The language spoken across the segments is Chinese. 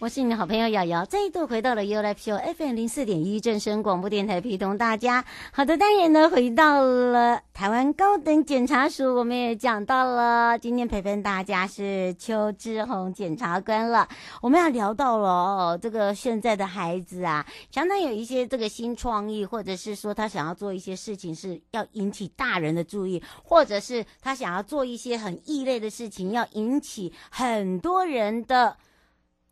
我是你的好朋友瑶瑶，再度回到了 U Life Show FM 零四点一正声广播电台，陪同大家。好的，当然呢，回到了台湾高等检察署，我们也讲到了，今天陪伴大家是邱志宏检察官了。我们要聊到了哦，这个现在的孩子啊，常常有一些这个新创意，或者是说他想要做一些事情是要引起大人的注意，或者是他想要做一些很异类的事情，要引起很多人的。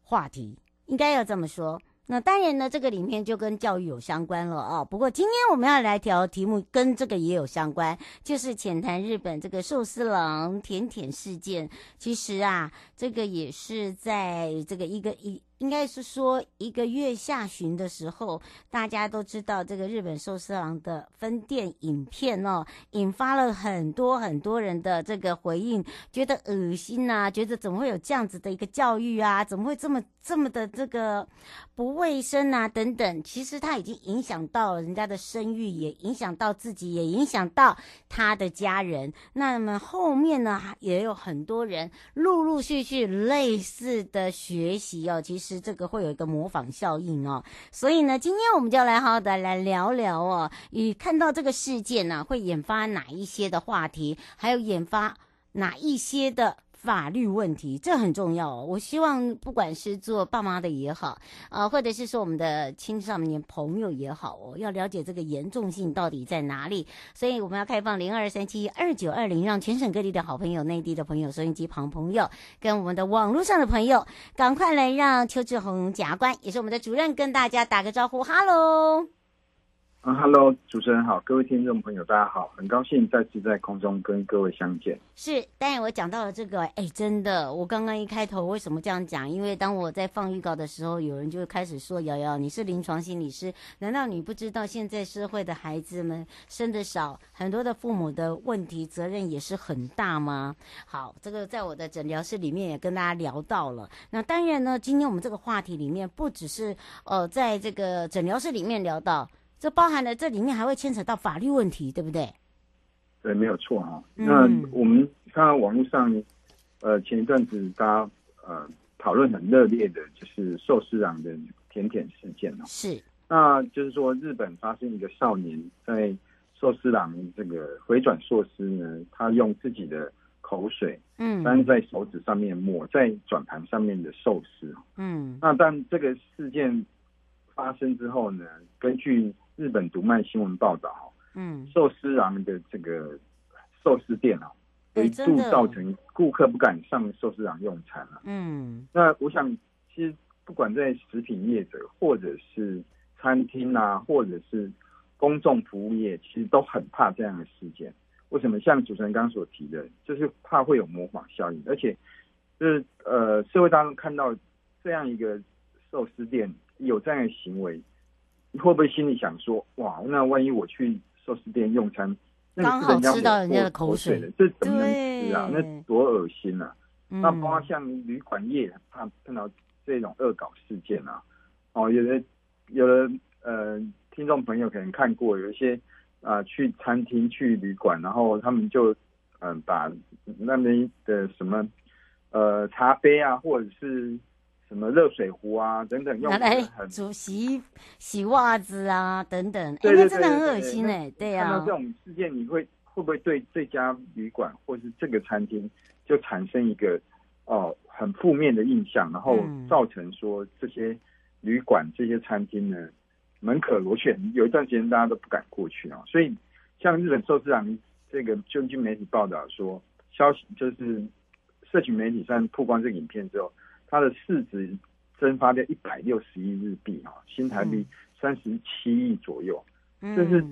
话题应该要这么说，那当然呢，这个里面就跟教育有相关了、哦。不过今天我们要来调题目跟这个也有相关，就是浅谈日本这个寿司郎舔舔事件。其实啊，这个也是在这个一个一。应该是说一个月下旬的时候，大家都知道这个日本寿司郎的分店影片哦，引发了很多很多人的这个回应，觉得恶心呐，觉得怎么会有这样子的一个教育啊？怎么会这么这么的这个不卫生啊？等等，其实他已经影响到人家的声誉，也影响到自己，也影响到他的家人。那么后面呢，也有很多人陆陆续续类似的学习哦，其实。是这个会有一个模仿效应哦，所以呢，今天我们就来好好的来聊聊哦，与看到这个事件呢，会引发哪一些的话题，还有引发哪一些的。法律问题，这很重要哦。我希望不管是做爸妈的也好，啊，或者是说我们的青少年朋友也好哦，要了解这个严重性到底在哪里。所以我们要开放零二三七二九二零，让全省各地的好朋友、内地的朋友、收音机旁朋友跟我们的网络上的朋友，赶快来让邱志宏检察官，也是我们的主任，跟大家打个招呼，哈喽。啊哈喽，主持人好，各位听众朋友，大家好，很高兴再次在空中跟各位相见。是，当然我讲到了这个，哎，真的，我刚刚一开头为什么这样讲？因为当我在放预告的时候，有人就开始说：“瑶瑶，你是临床心理师，难道你不知道现在社会的孩子们生得少，很多的父母的问题责任也是很大吗？”好，这个在我的诊疗室里面也跟大家聊到了。那当然呢，今天我们这个话题里面不只是呃，在这个诊疗室里面聊到。这包含了这里面还会牵扯到法律问题，对不对？对，没有错哈。嗯、那我们看到网络上，呃，前一段子大家呃讨论很热烈的，就是寿司郎的甜点事件哦。是。那就是说，日本发生一个少年在寿司郎这个回转寿司呢，他用自己的口水，嗯，粘在手指上面抹在转盘上面的寿司。嗯。那但这个事件发生之后呢，根据日本读卖新闻报道，嗯，寿司郎的这个寿司店啊，一度造成顾客不敢上寿司郎用餐了。嗯，那我想，其实不管在食品业者，或者是餐厅啊，或者是公众服务业，其实都很怕这样的事件。为什么？像主持人刚刚所提的，就是怕会有模仿效应，而且就是呃，社会大众看到这样一个寿司店有这样的行为。你会不会心里想说，哇，那万一我去寿司店用餐，刚好吃到人家的口水，这怎么能吃啊？那多恶心啊！嗯、那包括像旅馆业，怕碰到这种恶搞事件啊，哦，有的有的呃，听众朋友可能看过，有一些啊、呃，去餐厅去旅馆，然后他们就嗯、呃，把那边的什么呃茶杯啊，或者是。什么热水壶啊，等等用，用来煮洗洗袜子啊，等等，哎，那真的很恶心哎，对呀。看到这种事件，你会会不会对这家旅馆或是这个餐厅就产生一个哦、呃、很负面的印象，然后造成说这些旅馆、这些餐厅呢门可罗雀，有一段时间大家都不敢过去啊。所以像日本寿司郎这个就据媒体报道说，消息就是社群媒体上曝光这个影片之后。它的市值蒸发掉一百六十亿日币啊，新台币三十七亿左右，嗯、这是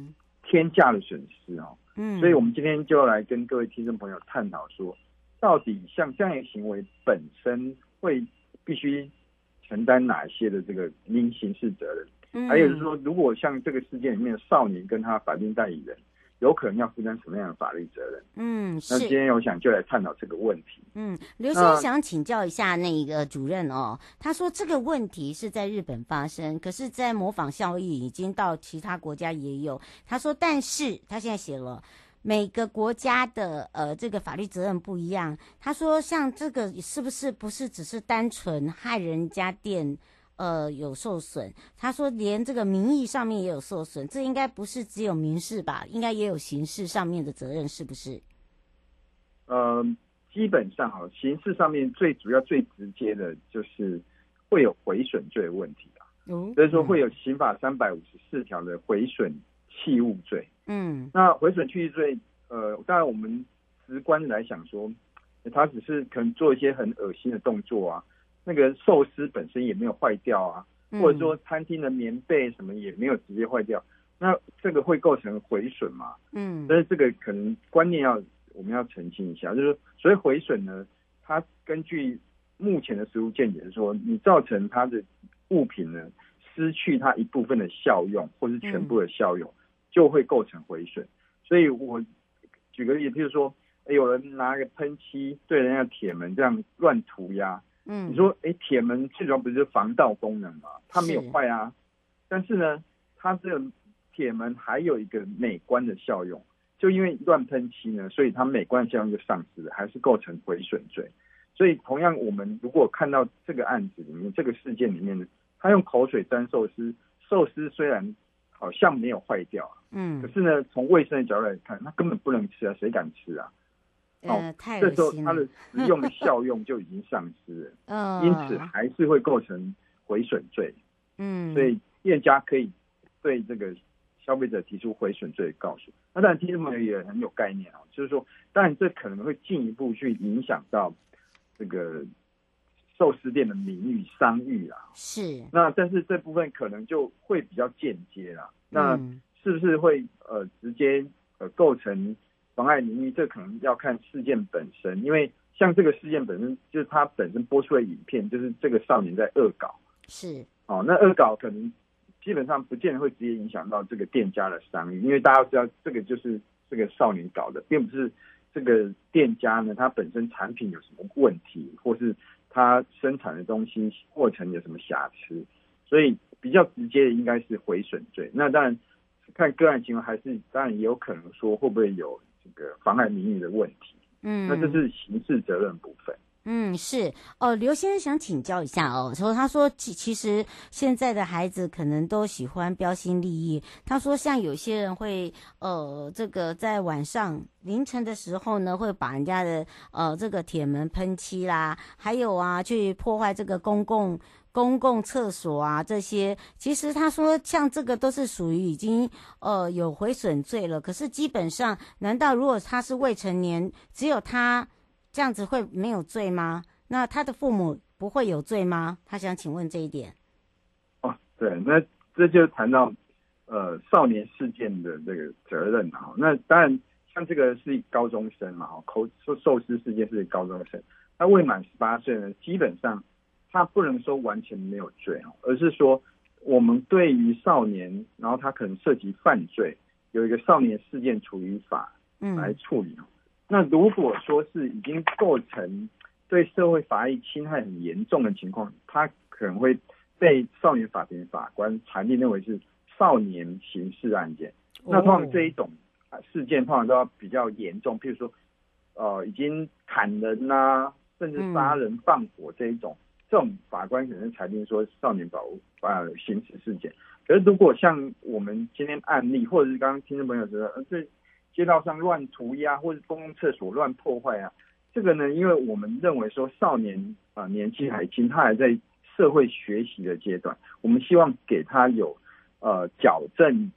天价的损失啊。嗯，所以我们今天就要来跟各位听众朋友探讨说，到底像这样的行为本身会必须承担哪些的这个因刑事责任？嗯、还有就是说，如果像这个事件里面的少年跟他法定代理人。有可能要负担什么样的法律责任？嗯，是。那今天我想就来探讨这个问题。嗯，刘先想请教一下那个主任哦，他说这个问题是在日本发生，可是，在模仿效应已经到其他国家也有。他说，但是他现在写了，每个国家的呃这个法律责任不一样。他说像这个是不是不是只是单纯害人家店呃有受损？他说连这个名义上面也有受损，这应该不是只有民事吧？应该也有刑事上面的责任，是不是？呃，基本上哈，刑事上面最主要、最直接的就是会有毁损罪的问题啊。嗯，所以说会有刑法三百五十四条的毁损器物罪。嗯，那毁损器物罪，呃，当然我们直观来想说，他只是可能做一些很恶心的动作啊，那个寿司本身也没有坏掉啊，或者说餐厅的棉被什么也没有直接坏掉，那这个会构成毁损吗？嗯，但是这个可能观念要。我们要澄清一下，就是说所以毁损呢，它根据目前的实物见解是说，你造成它的物品呢失去它一部分的效用，或是全部的效用，就会构成毁损。所以我举个例子，譬如说，有人拿个喷漆对人家铁门这样乱涂鸦，嗯，你说，哎，铁门最主要不是防盗功能嘛？它没有坏啊，但是呢，它这个铁门还有一个美观的效用。就因为乱喷漆呢，所以它美观效用就丧失了，还是构成毁损罪。所以同样，我们如果看到这个案子里面，这个事件里面呢，他用口水沾寿司，寿司虽然好像没有坏掉，嗯，可是呢，从卫生的角度来看，那根本不能吃啊，谁敢吃啊？呃，太这时候它的食用的效用就已经丧失了，嗯，因此还是会构成毁损罪。嗯，所以店家可以对这个。消费者提出毁损罪的告诉，那当然听众朋友也很有概念啊，就是说，当然这可能会进一步去影响到这个寿司店的名誉、商誉啊。是。那但是这部分可能就会比较间接啦。那是不是会呃直接呃构成妨碍名誉？这可能要看事件本身，因为像这个事件本身就是它本身播出的影片，就是这个少年在恶搞。是。哦，那恶搞可能。基本上不见得会直接影响到这个店家的商誉，因为大家知道这个就是这个少年搞的，并不是这个店家呢，它本身产品有什么问题，或是它生产的东西过程有什么瑕疵，所以比较直接的应该是毁损罪。那当然看个案情况，还是当然也有可能说会不会有这个妨碍名誉的问题。嗯，那这是刑事责任部分。嗯，是哦，刘先生想请教一下哦，说他说其其实现在的孩子可能都喜欢标新立异。他说像有些人会呃，这个在晚上凌晨的时候呢，会把人家的呃这个铁门喷漆啦，还有啊去破坏这个公共公共厕所啊这些。其实他说像这个都是属于已经呃有毁损罪了。可是基本上，难道如果他是未成年，只有他？这样子会没有罪吗？那他的父母不会有罪吗？他想请问这一点。哦，对，那这就谈到呃少年事件的这个责任哈。那当然，像这个是高中生嘛，哈，口说寿司事件是高中生，他未满十八岁呢，基本上他不能说完全没有罪哈，而是说我们对于少年，然后他可能涉及犯罪，有一个少年事件处理法来处理。嗯那如果说是已经构成对社会法益侵害很严重的情况，他可能会被少年法庭法官裁定认为是少年刑事案件。那通常这一种事件通常都要比较严重，譬如说，呃，已经砍人呐、啊，甚至杀人放火这一种，这种法官可能裁定说少年保护呃刑事事件。可是如果像我们今天案例，或者是刚刚听众朋友说，呃这。街道上乱涂鸦，或者公共厕所乱破坏啊，这个呢，因为我们认为说少年啊年纪还轻，他还在社会学习的阶段，我们希望给他有呃矫正，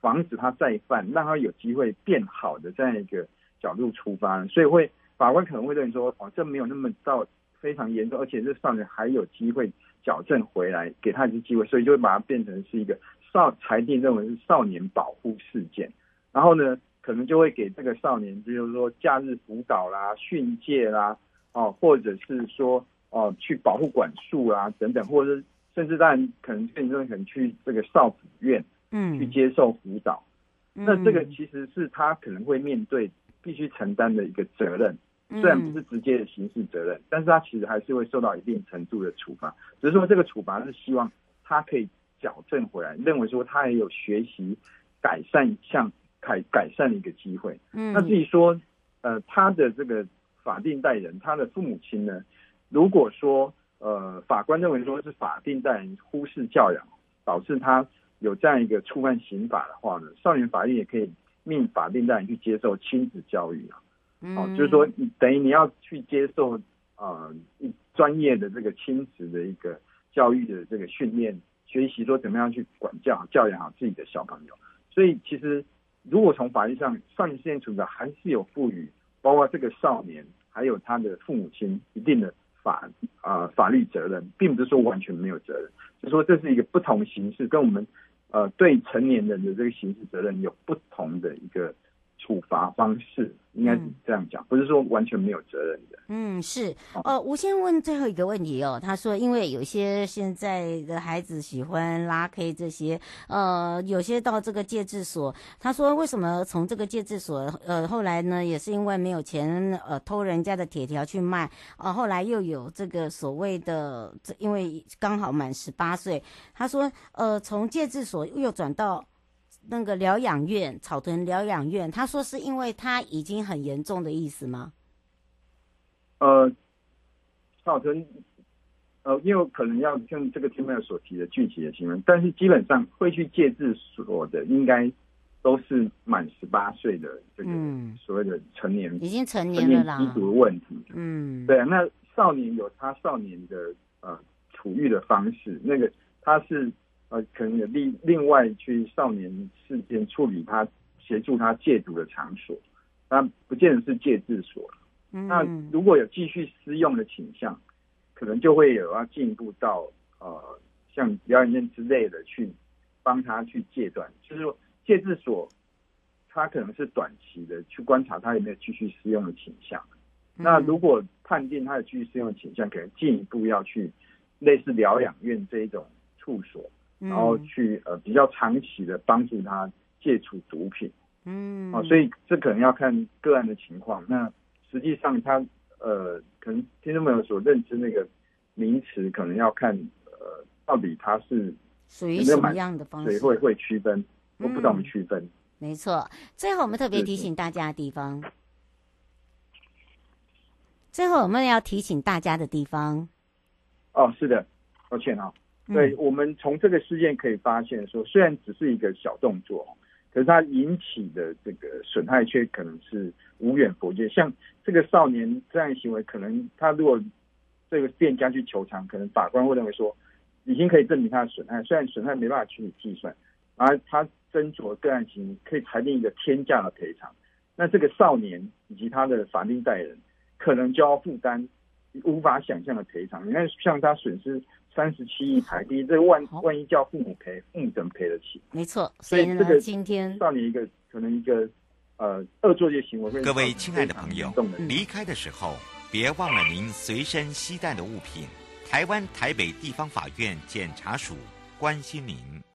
防止他再犯，让他有机会变好的这样一个角度出发，所以会法官可能会认为说，哦，这没有那么到非常严重，而且这少年还有机会矫正回来，给他一次机会，所以就会把它变成是一个少裁定认为是少年保护事件，然后呢，可能就会给这个少年，比如说假日辅导啦、训诫啦，哦，或者是说哦去保护管束啦等等，或者是甚至当然可能更重可能去这个少辅院，嗯，去接受辅导。嗯、那这个其实是他可能会面对必须承担的一个责任，虽然不是直接的刑事责任，但是他其实还是会受到一定程度的处罚。只是说这个处罚是希望他可以矫正回来，认为说他也有学习改善向。改改善的一个机会。嗯，那至于说，呃，他的这个法定代理人，他的父母亲呢，如果说呃法官认为说是法定代理人忽视教养，导致他有这样一个触犯刑法的话呢，少年法院也可以命法定代理人去接受亲子教育啊。哦，就是说你等于你要去接受呃、专业的这个亲子的一个教育的这个训练，学习说怎么样去管教教养好自己的小朋友。所以其实如果从法律上，少年事件处罚还是有赋予，包括这个少年还有他的父母亲一定的法啊、呃、法律责任，并不是说完全没有责任，就是说这是一个不同形式，跟我们呃对成年人的这个刑事责任有不同的一个。处罚方式应该是这样讲，嗯，不是说完全没有责任的。嗯，是。呃，我先问最后一个问题哦。他说，因为有些现在的孩子喜欢拉 K 这些，呃，有些到这个戒治所，他说为什么从这个戒治所，呃，后来呢也是因为没有钱，呃，偷人家的铁条去卖，呃，后来又有这个所谓的，因为刚好满十八岁，他说，呃，从戒治所又转到。那个疗养院，草屯疗养院，他说是因为他已经很严重的意思吗？呃，草屯，呃，因为可能要像这个听众所提的具体的新闻，但是基本上会去戒治所的，应该都是满十八岁的这个所谓的成年，已经成年了啦。吸毒问题，嗯，对啊，那少年有他少年的呃处遇的方式，那个他是。呃，可能有另另外去少年事件处理他协助他戒毒的场所，那不见得是戒治所。嗯。那如果有继续私用的倾向，可能就会有要进一步到呃像疗养院之类的去帮他去戒断。就是说戒治所，他可能是短期的去观察他有没有继续私用的倾向。那如果判定他有继续私用的倾向，可能进一步要去类似疗养院这一种处所。然后去呃比较长期的帮助他戒除毒品，嗯，啊，所以这可能要看个案的情况。那实际上他呃，可能听众朋友所认知那个名词，可能要看呃，到底他是属于什么样的方式，会会区分，我不懂区分。没错，最后我们特别提醒大家的地方，最后我们要提醒大家的地方。哦，是的，抱歉啊。对，我们从这个事件可以发现说，虽然只是一个小动作，可是它引起的这个损害却可能是无远弗届。像这个少年这样行为，可能他如果这个店家去求偿，可能法官会认为说，已经可以证明他的损害，虽然损害没办法去计算，而他斟酌个案情可以裁定一个天价的赔偿。那这个少年以及他的法定代理人，可能就要负担无法想象的赔偿。你看，像他损失。三十七亿台币，这万万一叫父母赔，父母怎么赔得起？没错，所以这个今天少年一个可能一个呃恶作剧行为。各位亲爱的朋友，离开的时候别忘了您随身携带的物品。台湾台北地方法院检察署关心您。